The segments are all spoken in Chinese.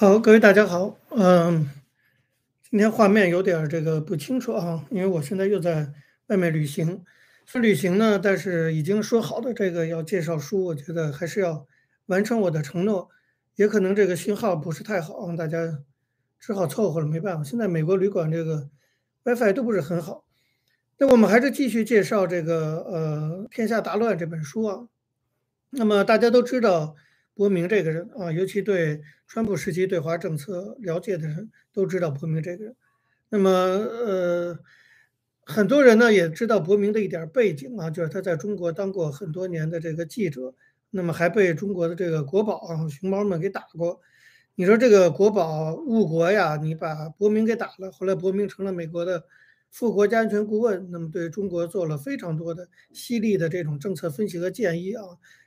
好，各位大家好，嗯，今天画面有点这个不清楚啊，因为我现在又在外面旅行，是旅行呢，但是已经说好的这个要介绍书，我觉得还是要完成我的承诺，也可能这个信号不是太好，大家只好凑合了，没办法。现在美国旅馆这个 WiFi 都不是很好，那我们还是继续介绍这个呃《天下大乱》这本书啊。那么大家都知道。伯明这个人啊，尤其对川普时期对华政策了解的人都知道伯明这个人。那么，呃，很多人呢也知道伯明的一点背景啊，就是他在中国当过很多年的这个记者，那么还被中国的这个国宝啊熊猫们给打过。你说这个国宝误国呀，你把伯明给打了，后来伯明成了美国的副国家安全顾问，那么对中国做了非常多的犀利的这种政策分析和建议啊。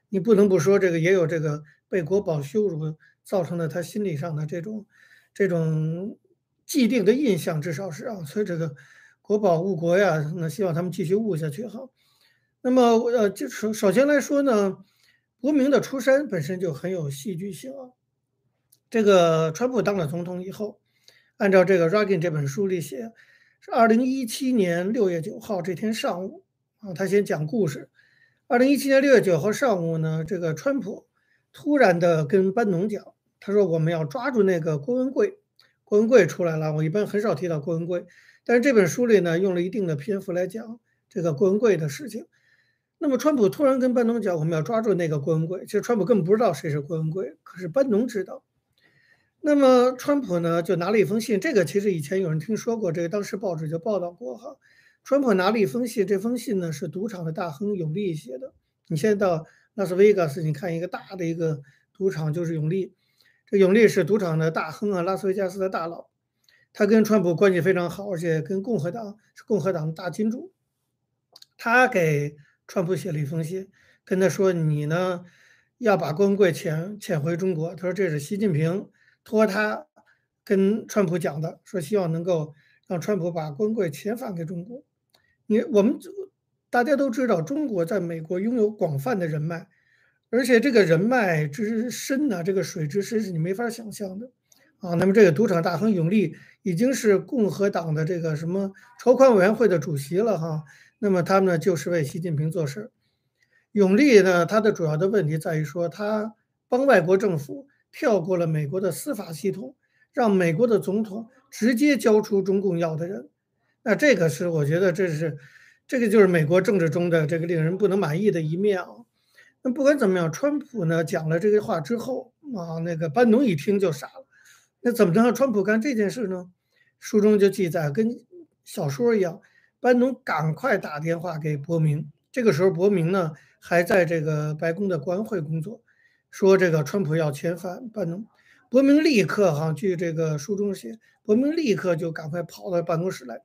你不能不说这个也有这个。被国宝羞辱造成的他心理上的这种这种既定的印象，至少是啊，所以这个国宝误国呀，那希望他们继续误下去哈。那么呃，就首首先来说呢，伯明的出身本身就很有戏剧性啊。这个川普当了总统以后，按照这个《Ragin》这本书里写，是二零一七年六月九号这天上午啊，他先讲故事。二零一七年六月九号上午呢，这个川普。突然的跟班农讲，他说我们要抓住那个郭文贵，郭文贵出来了。我一般很少提到郭文贵，但是这本书里呢用了一定的篇幅来讲这个郭文贵的事情。那么川普突然跟班农讲我们要抓住那个郭文贵，其实川普根本不知道谁是郭文贵，可是班农知道。那么川普呢就拿了一封信，这个其实以前有人听说过，这个当时报纸就报道过哈。川普拿了一封信，这封信呢是赌场的大亨永利写的。你现在到。拉斯维加斯，你看一个大的一个赌场就是永利，这永利是赌场的大亨啊，拉斯维加斯的大佬，他跟川普关系非常好，而且跟共和党是共和党的大金主。他给川普写了一封信，跟他说：“你呢要把郭文贵遣遣回中国。”他说：“这是习近平托他跟川普讲的，说希望能够让川普把郭文贵遣返给中国。”你我们。大家都知道，中国在美国拥有广泛的人脉，而且这个人脉之深呢，这个水之深是你没法想象的啊。那么，这个赌场大亨永利已经是共和党的这个什么筹款委员会的主席了哈。那么，他呢就是为习近平做事。永利呢，他的主要的问题在于说，他帮外国政府跳过了美国的司法系统，让美国的总统直接交出中共要的人。那这个是我觉得这是。这个就是美国政治中的这个令人不能满意的一面啊。那不管怎么样，川普呢讲了这个话之后啊，那个班农一听就傻了。那怎么能让川普干这件事呢？书中就记载，跟小说一样，班农赶快打电话给伯明。这个时候，伯明呢还在这个白宫的国安会工作，说这个川普要遣返班农。伯明立刻哈，据这个书中写，伯明立刻就赶快跑到办公室来。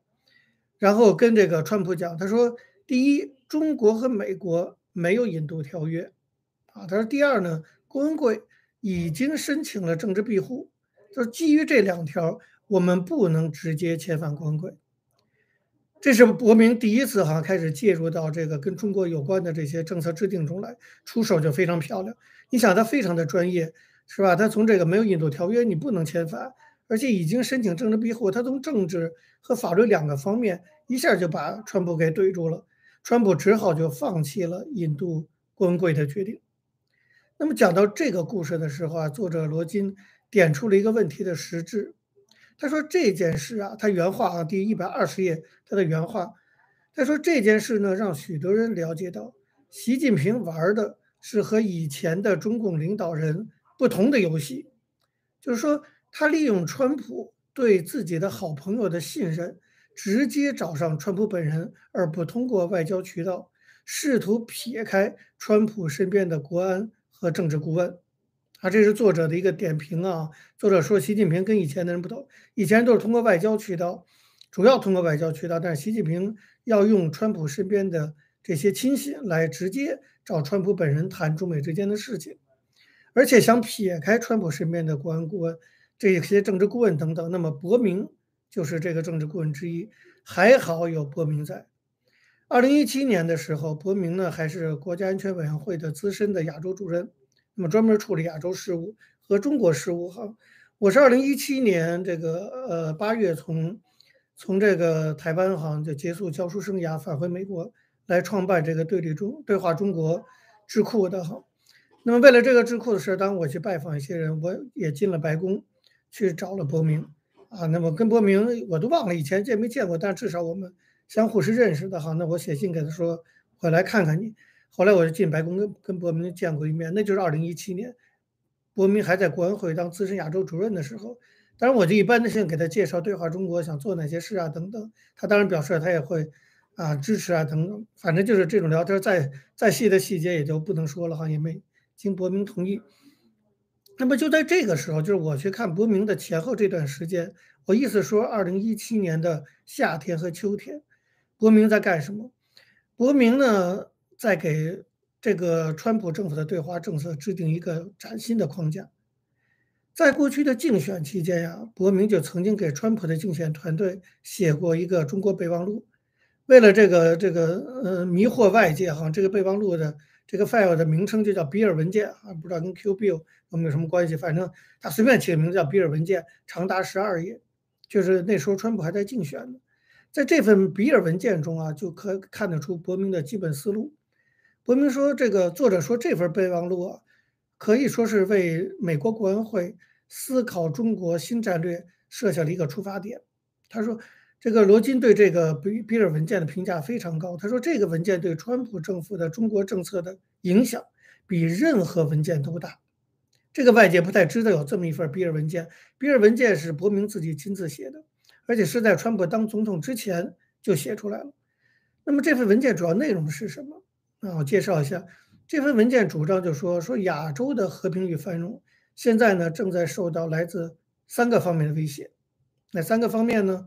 然后跟这个川普讲，他说：第一，中国和美国没有引渡条约，啊，他说第二呢，郭文贵已经申请了政治庇护，就是基于这两条，我们不能直接遣返郭文贵。这是伯明第一次哈开始介入到这个跟中国有关的这些政策制定中来，出手就非常漂亮。你想他非常的专业，是吧？他从这个没有引渡条约，你不能遣返。而且已经申请政治庇护，他从政治和法律两个方面一下就把川普给怼住了，川普只好就放弃了引渡郭文贵的决定。那么讲到这个故事的时候啊，作者罗金点出了一个问题的实质。他说这件事啊，他原话啊，第一百二十页他的原话，他说这件事呢，让许多人了解到，习近平玩的是和以前的中共领导人不同的游戏，就是说。他利用川普对自己的好朋友的信任，直接找上川普本人，而不通过外交渠道，试图撇开川普身边的国安和政治顾问。啊，这是作者的一个点评啊。作者说，习近平跟以前的人不同，以前都是通过外交渠道，主要通过外交渠道，但是习近平要用川普身边的这些亲信来直接找川普本人谈中美之间的事情，而且想撇开川普身边的国安顾问。这些政治顾问等等，那么伯明就是这个政治顾问之一。还好有伯明在。二零一七年的时候，伯明呢还是国家安全委员会的资深的亚洲主任，那么专门处理亚洲事务和中国事务。哈，我是二零一七年这个呃八月从从这个台湾哈就结束教书生涯，返回美国来创办这个对立中对话中国智库的哈。那么为了这个智库的事，当我去拜访一些人，我也进了白宫去找了伯明啊。那么跟伯明我都忘了以前见没见过，但至少我们相互是认识的哈。那我写信给他说我来看看你。后来我就进白宫跟跟伯明见过一面，那就是二零一七年。伯明还在国安会当资深亚洲主任的时候，当然我就一般的性给他介绍对话中国想做哪些事啊等等，他当然表示他也会啊支持啊等等，反正就是这种聊天，再再细的细节也就不能说了哈，也没经伯明同意。那么就在这个时候，就是我去看伯明的前后这段时间，我意思说，二零一七年的夏天和秋天，伯明在干什么？伯明呢在给。这个川普政府的对华政策制定一个崭新的框架。在过去的竞选期间呀，伯明就曾经给川普的竞选团队写过一个中国备忘录。为了这个这个呃迷惑外界哈，这个备忘录的这个 file 的名称就叫比尔文件啊，不知道跟 Q b 有没有什么关系？反正他随便起个名字叫比尔文件，长达十二页。就是那时候川普还在竞选呢，在这份比尔文件中啊，就可看得出伯明的基本思路。伯明说：“这个作者说这份备忘录啊，可以说是为美国国安会思考中国新战略设下了一个出发点。”他说：“这个罗金对这个比比尔文件的评价非常高。他说这个文件对川普政府的中国政策的影响比任何文件都大。这个外界不太知道有这么一份比尔文件。比尔文件是伯明自己亲自写的，而且是在川普当总统之前就写出来了。那么这份文件主要内容是什么？”那我介绍一下这份文件，主张就说说亚洲的和平与繁荣现在呢正在受到来自三个方面的威胁。哪三个方面呢？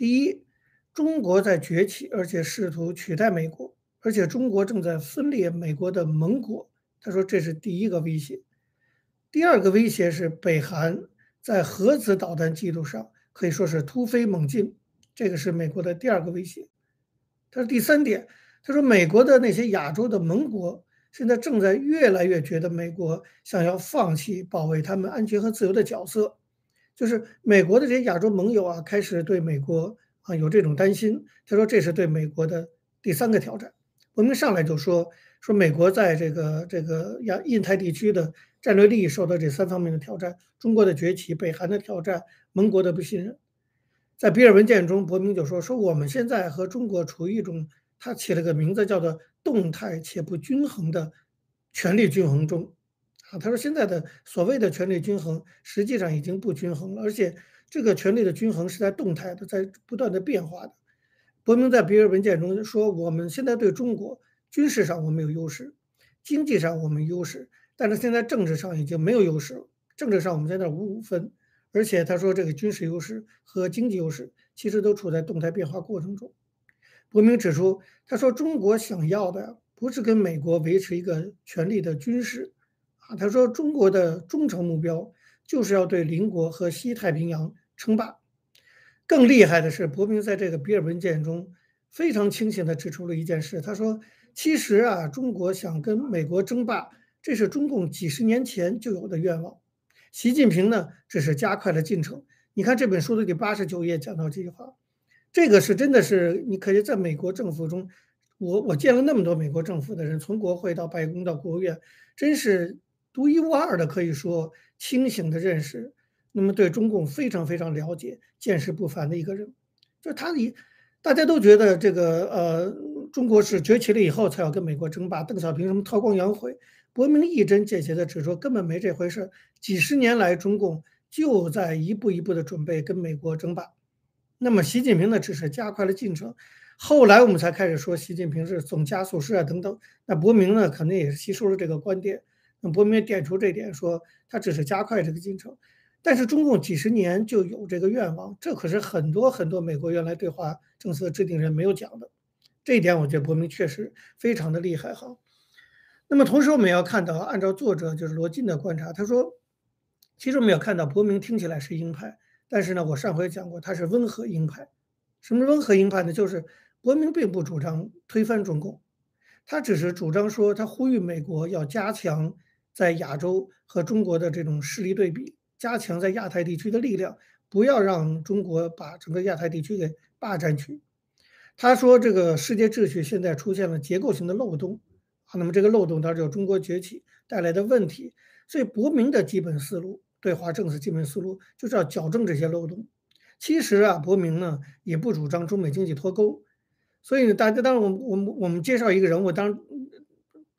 第一，中国在崛起，而且试图取代美国，而且中国正在分裂美国的盟国。他说这是第一个威胁。第二个威胁是北韩在核子导弹记录上可以说是突飞猛进，这个是美国的第二个威胁。他说第三点。他说：“美国的那些亚洲的盟国现在正在越来越觉得美国想要放弃保卫他们安全和自由的角色，就是美国的这些亚洲盟友啊，开始对美国啊有这种担心。他说这是对美国的第三个挑战。我们上来就说说美国在这个这个亚印太地区的战略利益受到这三方面的挑战：中国的崛起、北韩的挑战、盟国的不信任。在比尔文件中，伯明就说说我们现在和中国处于一种。”他起了个名字，叫做“动态且不均衡的权力均衡中”，啊，他说现在的所谓的权力均衡实际上已经不均衡了，而且这个权力的均衡是在动态的，在不断的变化的。伯明在比尔文件中说，我们现在对中国军事上我们有优势，经济上我们优势，但是现在政治上已经没有优势了，政治上我们在那五五分，而且他说这个军事优势和经济优势其实都处在动态变化过程中。伯明指出，他说：“中国想要的不是跟美国维持一个权力的军事，他说中国的忠诚目标就是要对邻国和西太平洋称霸。更厉害的是，伯明在这个比尔文件中非常清醒地指出了一件事，他说：其实啊，中国想跟美国争霸，这是中共几十年前就有的愿望。习近平呢，只是加快了进程。你看这本书的第八十九页讲到这句话。”这个是真的是，你可以在美国政府中，我我见了那么多美国政府的人，从国会到白宫到国务院，真是独一无二的，可以说清醒的认识，那么对中共非常非常了解，见识不凡的一个人。就是他以大家都觉得这个呃，中国是崛起了以后才要跟美国争霸，邓小平什么韬光养晦，伯明一针见血的指出根本没这回事，几十年来中共就在一步一步的准备跟美国争霸。那么习近平呢，只是加快了进程，后来我们才开始说习近平是总加速师啊等等。那伯明呢，肯定也是吸收了这个观点。那伯明点出这点，说他只是加快这个进程，但是中共几十年就有这个愿望，这可是很多很多美国原来对华政策制定人没有讲的。这一点我觉得伯明确实非常的厉害哈。那么同时我们要看到，按照作者就是罗晋的观察，他说，其实我们要看到伯明听起来是鹰派。但是呢，我上回讲过，他是温和鹰派。什么温和鹰派呢？就是伯明并不主张推翻中共，他只是主张说，他呼吁美国要加强在亚洲和中国的这种势力对比，加强在亚太地区的力量，不要让中国把整个亚太地区给霸占去。他说，这个世界秩序现在出现了结构性的漏洞啊，那么这个漏洞当然就中国崛起带来的问题。所以，伯明的基本思路，对华政策基本思路就是要矫正这些漏洞。其实啊，伯明呢也不主张中美经济脱钩。所以，大家当然，我我我们介绍一个人物，当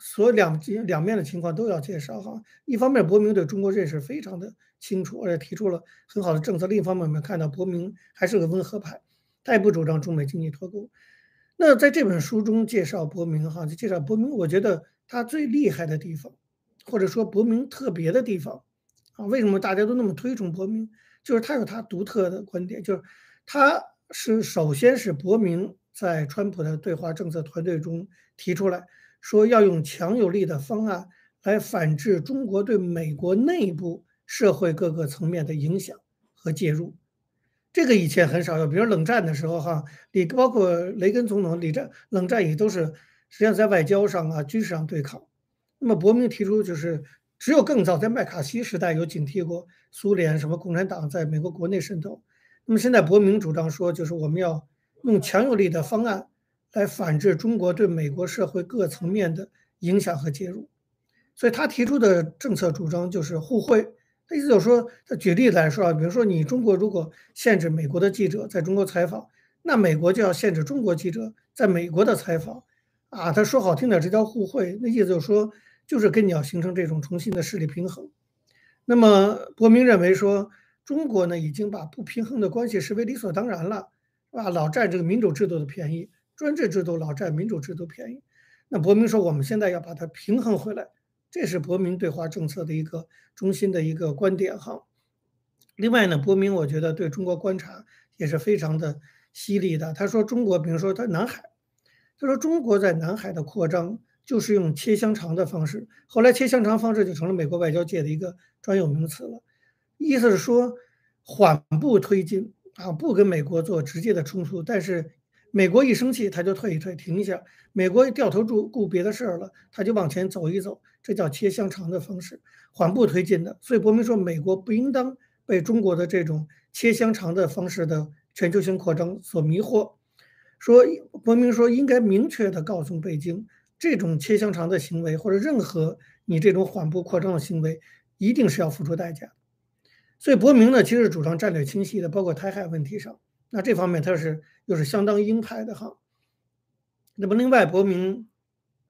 所有两两面的情况都要介绍哈。一方面，伯明对中国认识非常的清楚，而且提出了很好的政策；另一方面，我们看到伯明还是个温和派，他也不主张中美经济脱钩。那在这本书中介绍伯明哈，就介绍伯明，我觉得他最厉害的地方。或者说伯明特别的地方啊，为什么大家都那么推崇伯明？就是他有他独特的观点，就是他是首先是伯明在川普的对华政策团队中提出来说要用强有力的方案来反制中国对美国内部社会各个层面的影响和介入。这个以前很少有，比如冷战的时候哈，你包括雷根总统，李战冷战也都是实际上在外交上啊、军事上对抗。那么伯明提出，就是只有更早在麦卡锡时代有警惕过苏联什么共产党在美国国内渗透。那么现在伯明主张说，就是我们要用强有力的方案来反制中国对美国社会各层面的影响和介入。所以他提出的政策主张就是互惠。他意思就是说，他举例子来说啊，比如说你中国如果限制美国的记者在中国采访，那美国就要限制中国记者在美国的采访。啊，他说好听点，这叫互惠，那意思就是说。就是跟你要形成这种重新的势力平衡。那么，伯明认为说，中国呢已经把不平衡的关系视为理所当然了，是吧？老占这个民主制度的便宜，专制制度老占民主制度便宜。那伯明说，我们现在要把它平衡回来，这是伯明对华政策的一个中心的一个观点哈。另外呢，伯明我觉得对中国观察也是非常的犀利的。他说，中国，比如说他南海，他说中国在南海的扩张。就是用切香肠的方式，后来切香肠方式就成了美国外交界的一个专有名词了，意思是说缓步推进啊，不跟美国做直接的冲突，但是美国一生气他就退一退，停一下；美国掉头注顾别的事儿了，他就往前走一走，这叫切香肠的方式，缓步推进的。所以伯明说，美国不应当被中国的这种切香肠的方式的全球性扩张所迷惑，说伯明说应该明确的告诉北京。这种切香肠的行为，或者任何你这种缓步扩张的行为，一定是要付出代价。所以伯明呢，其实主张战略清晰的，包括台海问题上，那这方面他是又是相当鹰派的哈。那么另外，伯明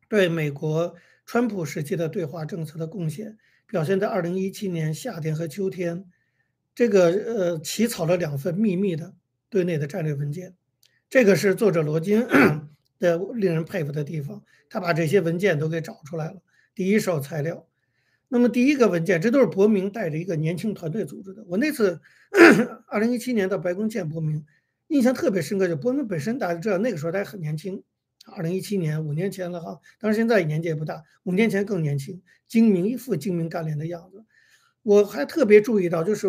对美国川普时期的对华政策的贡献，表现在二零一七年夏天和秋天，这个呃起草了两份秘密的对内的战略文件，这个是作者罗金。的令人佩服的地方，他把这些文件都给找出来了，第一手材料。那么第一个文件，这都是伯明带着一个年轻团队组织的。我那次 二零一七年到白宫见伯明，印象特别深刻。就伯明本身大家知道，那个时候他还很年轻，二零一七年五年前了哈，当然现在年纪也不大，五年前更年轻，精明一副精明干练的样子。我还特别注意到，就是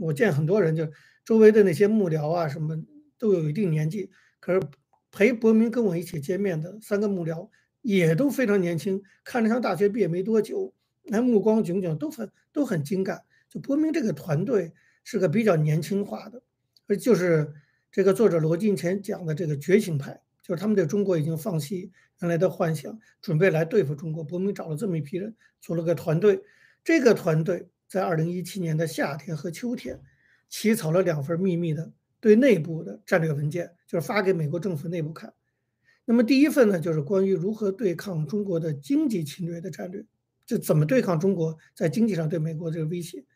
我见很多人，就周围的那些幕僚啊什么，都有一定年纪，可是。陪伯明跟我一起见面的三个幕僚也都非常年轻，看着像大学毕业没多久，那目光炯炯，都很都很精干。就伯明这个团队是个比较年轻化的，而就是这个作者罗晋前讲的这个觉醒派，就是他们对中国已经放弃原来的幻想，准备来对付中国。伯明找了这么一批人，组了个团队。这个团队在二零一七年的夏天和秋天，起草了两份秘密的。对内部的战略文件，就是发给美国政府内部看。那么第一份呢，就是关于如何对抗中国的经济侵略的战略，就怎么对抗中国在经济上对美国这个威胁。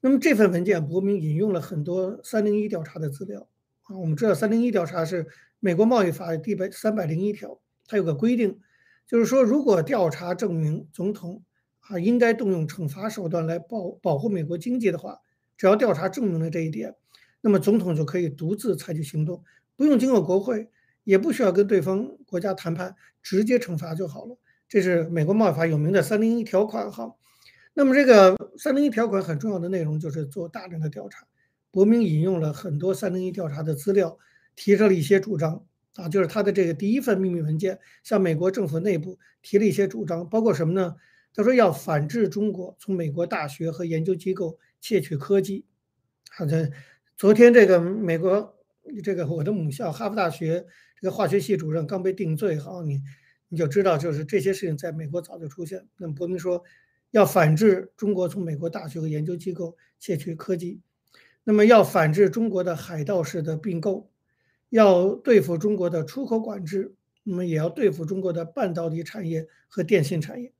那么这份文件，伯明引用了很多三零一调查的资料啊。我们知道三零一调查是美国贸易法第百三百零一条，它有个规定，就是说如果调查证明总统啊应该动用惩罚手段来保保护美国经济的话，只要调查证明了这一点。那么总统就可以独自采取行动，不用经过国会，也不需要跟对方国家谈判，直接惩罚就好了。这是美国贸易法有名的三零一条款哈。那么这个三零一条款很重要的内容就是做大量的调查。伯明引用了很多三零一调查的资料，提出了一些主张啊，就是他的这个第一份秘密文件向美国政府内部提了一些主张，包括什么呢？他说要反制中国从美国大学和研究机构窃取科技。好的，昨天这个美国这个我的母校哈佛大学这个化学系主任刚被定罪，哈，你你就知道就是这些事情在美国早就出现。那么伯明说要反制中国从美国大学和研究机构窃取科技，那么要反制中国的海盗式的并购，要对付中国的出口管制。那么也要对付中国的半导体产业和电信产业，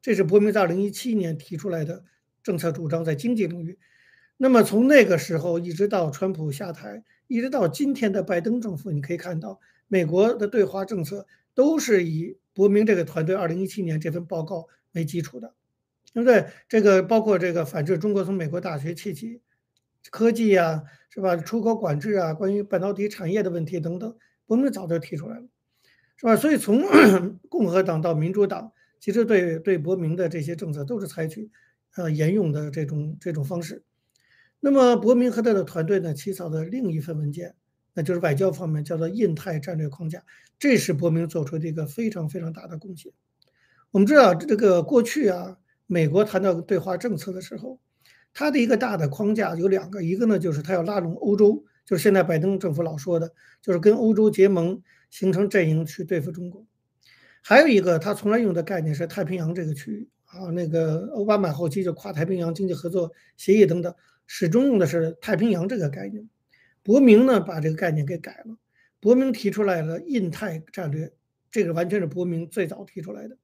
这是伯明在二零一七年提出来的政策主张，在经济领域。那么从那个时候一直到川普下台，一直到今天的拜登政府，你可以看到美国的对华政策都是以伯明这个团队二零一七年这份报告为基础的，对不对？这个包括这个反制中国从美国大学窃取科技呀，是吧？出口管制啊，关于半导体产业的问题等等，伯明早就提出来了。是吧？所以从 共和党到民主党，其实对对伯明的这些政策都是采取呃沿用的这种这种方式。那么伯明和他的团队呢起草的另一份文件，那就是外交方面叫做印太战略框架，这是伯明做出的一个非常非常大的贡献。我们知道这个过去啊，美国谈到对华政策的时候，它的一个大的框架有两个，一个呢就是它要拉拢欧洲，就是现在拜登政府老说的，就是跟欧洲结盟。形成阵营去对付中国，还有一个他从来用的概念是太平洋这个区域啊，那个奥巴马后期就跨太平洋经济合作协议等等，始终用的是太平洋这个概念。伯明呢把这个概念给改了，伯明提出来了印太战略，这个完全是伯明最早提出来的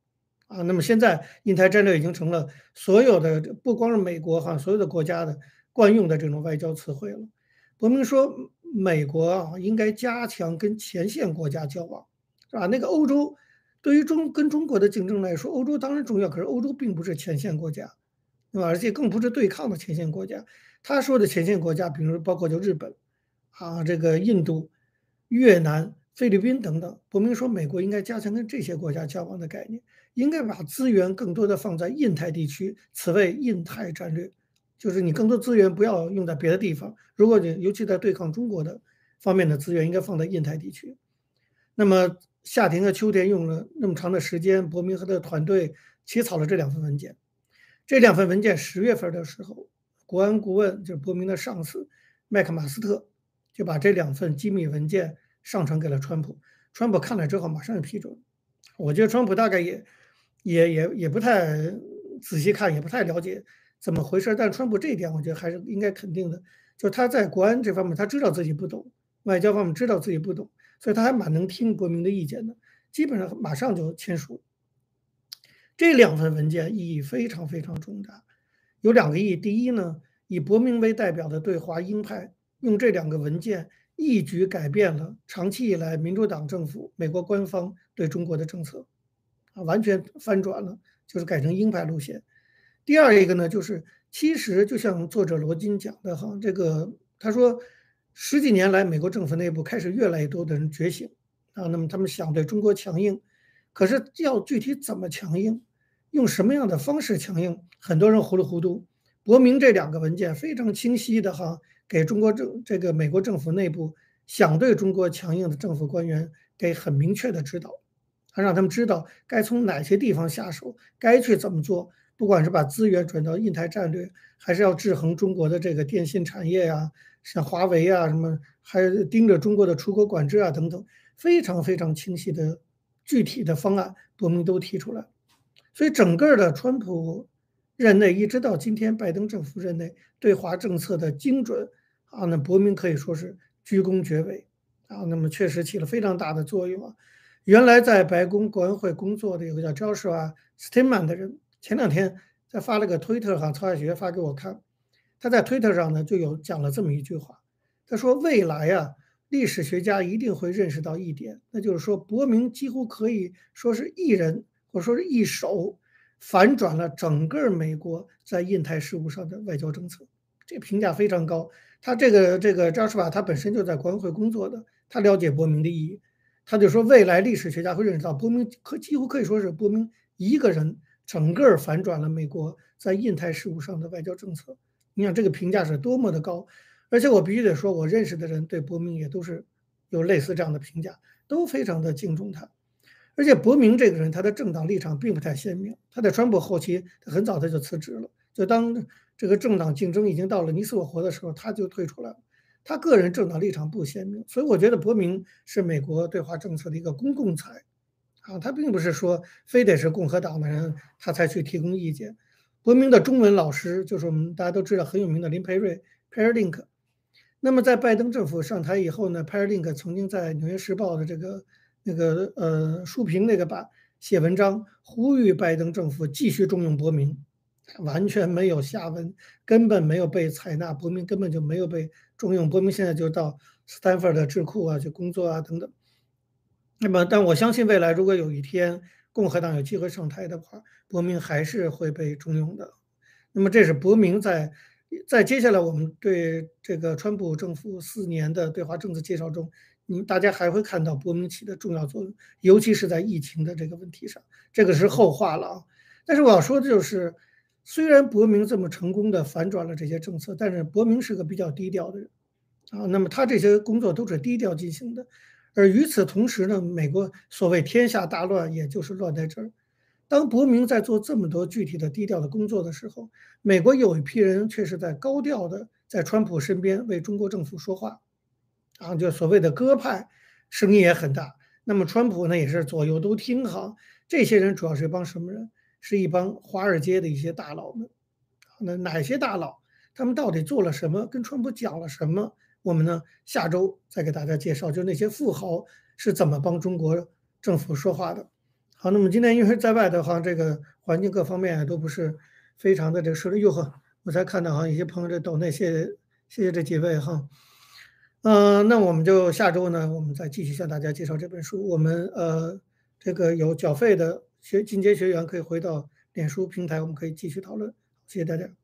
啊。那么现在印太战略已经成了所有的不光是美国哈，所有的国家的惯用的这种外交词汇了。伯明说。美国啊，应该加强跟前线国家交往，是吧？那个欧洲对于中跟中国的竞争来说，欧洲当然重要，可是欧洲并不是前线国家，对吧？而且更不是对抗的前线国家。他说的前线国家，比如包括就日本啊，这个印度、越南、菲律宾等等。伯明说，美国应该加强跟这些国家交往的概念，应该把资源更多的放在印太地区，此为印太战略。就是你更多资源不要用在别的地方，如果你尤其在对抗中国的方面的资源，应该放在印太地区。那么夏天和秋天用了那么长的时间，伯明和他的团队起草了这两份文件。这两份文件十月份的时候，国安顾问就是伯明的上司麦克马斯特就把这两份机密文件上传给了川普。川普看了之后马上就批准。我觉得川普大概也也也也不太仔细看，也不太了解。怎么回事？但川普这一点，我觉得还是应该肯定的，就他在国安这方面，他知道自己不懂，外交方面知道自己不懂，所以他还蛮能听国民的意见的，基本上马上就签署。这两份文件意义非常非常重大，有两个意义。第一呢，以伯明为代表的对华鹰派用这两个文件一举改变了长期以来民主党政府、美国官方对中国的政策，啊，完全翻转了，就是改成鹰派路线。第二一个呢，就是其实就像作者罗金讲的哈，这个他说十几年来，美国政府内部开始越来越多的人觉醒啊，那么他们想对中国强硬，可是要具体怎么强硬，用什么样的方式强硬，很多人糊里糊涂。伯明这两个文件非常清晰的哈，给中国政这个美国政府内部想对中国强硬的政府官员给很明确的指导，他让他们知道该从哪些地方下手，该去怎么做。不管是把资源转到印太战略，还是要制衡中国的这个电信产业呀，像华为啊什么，还盯着中国的出口管制啊等等，非常非常清晰的具体的方案，伯明都提出来。所以整个的川普任内一直到今天拜登政府任内，对华政策的精准啊，那伯明可以说是居功厥伟啊，那么确实起了非常大的作用啊。原来在白宫国安会工作的有个叫 Joshua Steinman 的人。前两天在发了个推特哈，曹海学发给我看，他在推特上呢就有讲了这么一句话，他说未来啊，历史学家一定会认识到一点，那就是说伯明几乎可以说是一人或者说是一手反转了整个美国在印太事务上的外交政策，这评价非常高。他这个这个扎什瓦他本身就在国安会工作的，他了解伯明的意义，他就说未来历史学家会认识到伯明可几乎可以说是伯明一个人。整个反转了美国在印太事务上的外交政策，你想这个评价是多么的高，而且我必须得说，我认识的人对伯明也都是有类似这样的评价，都非常的敬重他。而且伯明这个人，他的政党立场并不太鲜明。他在川普后期，他很早他就辞职了。就当这个政党竞争已经到了你死我活的时候，他就退出来了。他个人政党立场不鲜明，所以我觉得伯明是美国对华政策的一个公共财啊。他并不是说非得是共和党的人他才去提供意见。伯明的中文老师就是我们大家都知道很有名的林培瑞 p e r l i n k 那么在拜登政府上台以后呢 p e r l i n k 曾经在《纽约时报》的这个。那个呃，书评那个吧写文章呼吁拜登政府继续重用伯明，完全没有下文，根本没有被采纳，伯明根本就没有被重用。伯明现在就到斯坦福的智库啊去工作啊等等。那么，但我相信未来如果有一天共和党有机会上台的话，伯明还是会被重用的。那么，这是伯明在在接下来我们对这个川普政府四年的对华政策介绍中。你大家还会看到伯明起的重要作用，尤其是在疫情的这个问题上，这个是后话了啊。但是我要说的就是，虽然伯明这么成功的反转了这些政策，但是伯明是个比较低调的人啊。那么他这些工作都是低调进行的，而与此同时呢，美国所谓天下大乱，也就是乱在这儿。当伯明在做这么多具体的低调的工作的时候，美国有一批人却是在高调的在川普身边为中国政府说话。啊，就所谓的鸽派，声音也很大。那么川普呢，也是左右都听哈。这些人主要是一帮什么人？是一帮华尔街的一些大佬们。那哪些大佬？他们到底做了什么？跟川普讲了什么？我们呢，下周再给大家介绍，就那些富豪是怎么帮中国政府说话的。好，那么今天因为在外的话，这个环境各方面都不是非常的这个顺利。哟呵，我才看到哈，一些朋友在抖那些，谢谢这几位哈。呃，那我们就下周呢，我们再继续向大家介绍这本书。我们呃，这个有缴费的学进阶学员可以回到脸书平台，我们可以继续讨论。谢谢大家。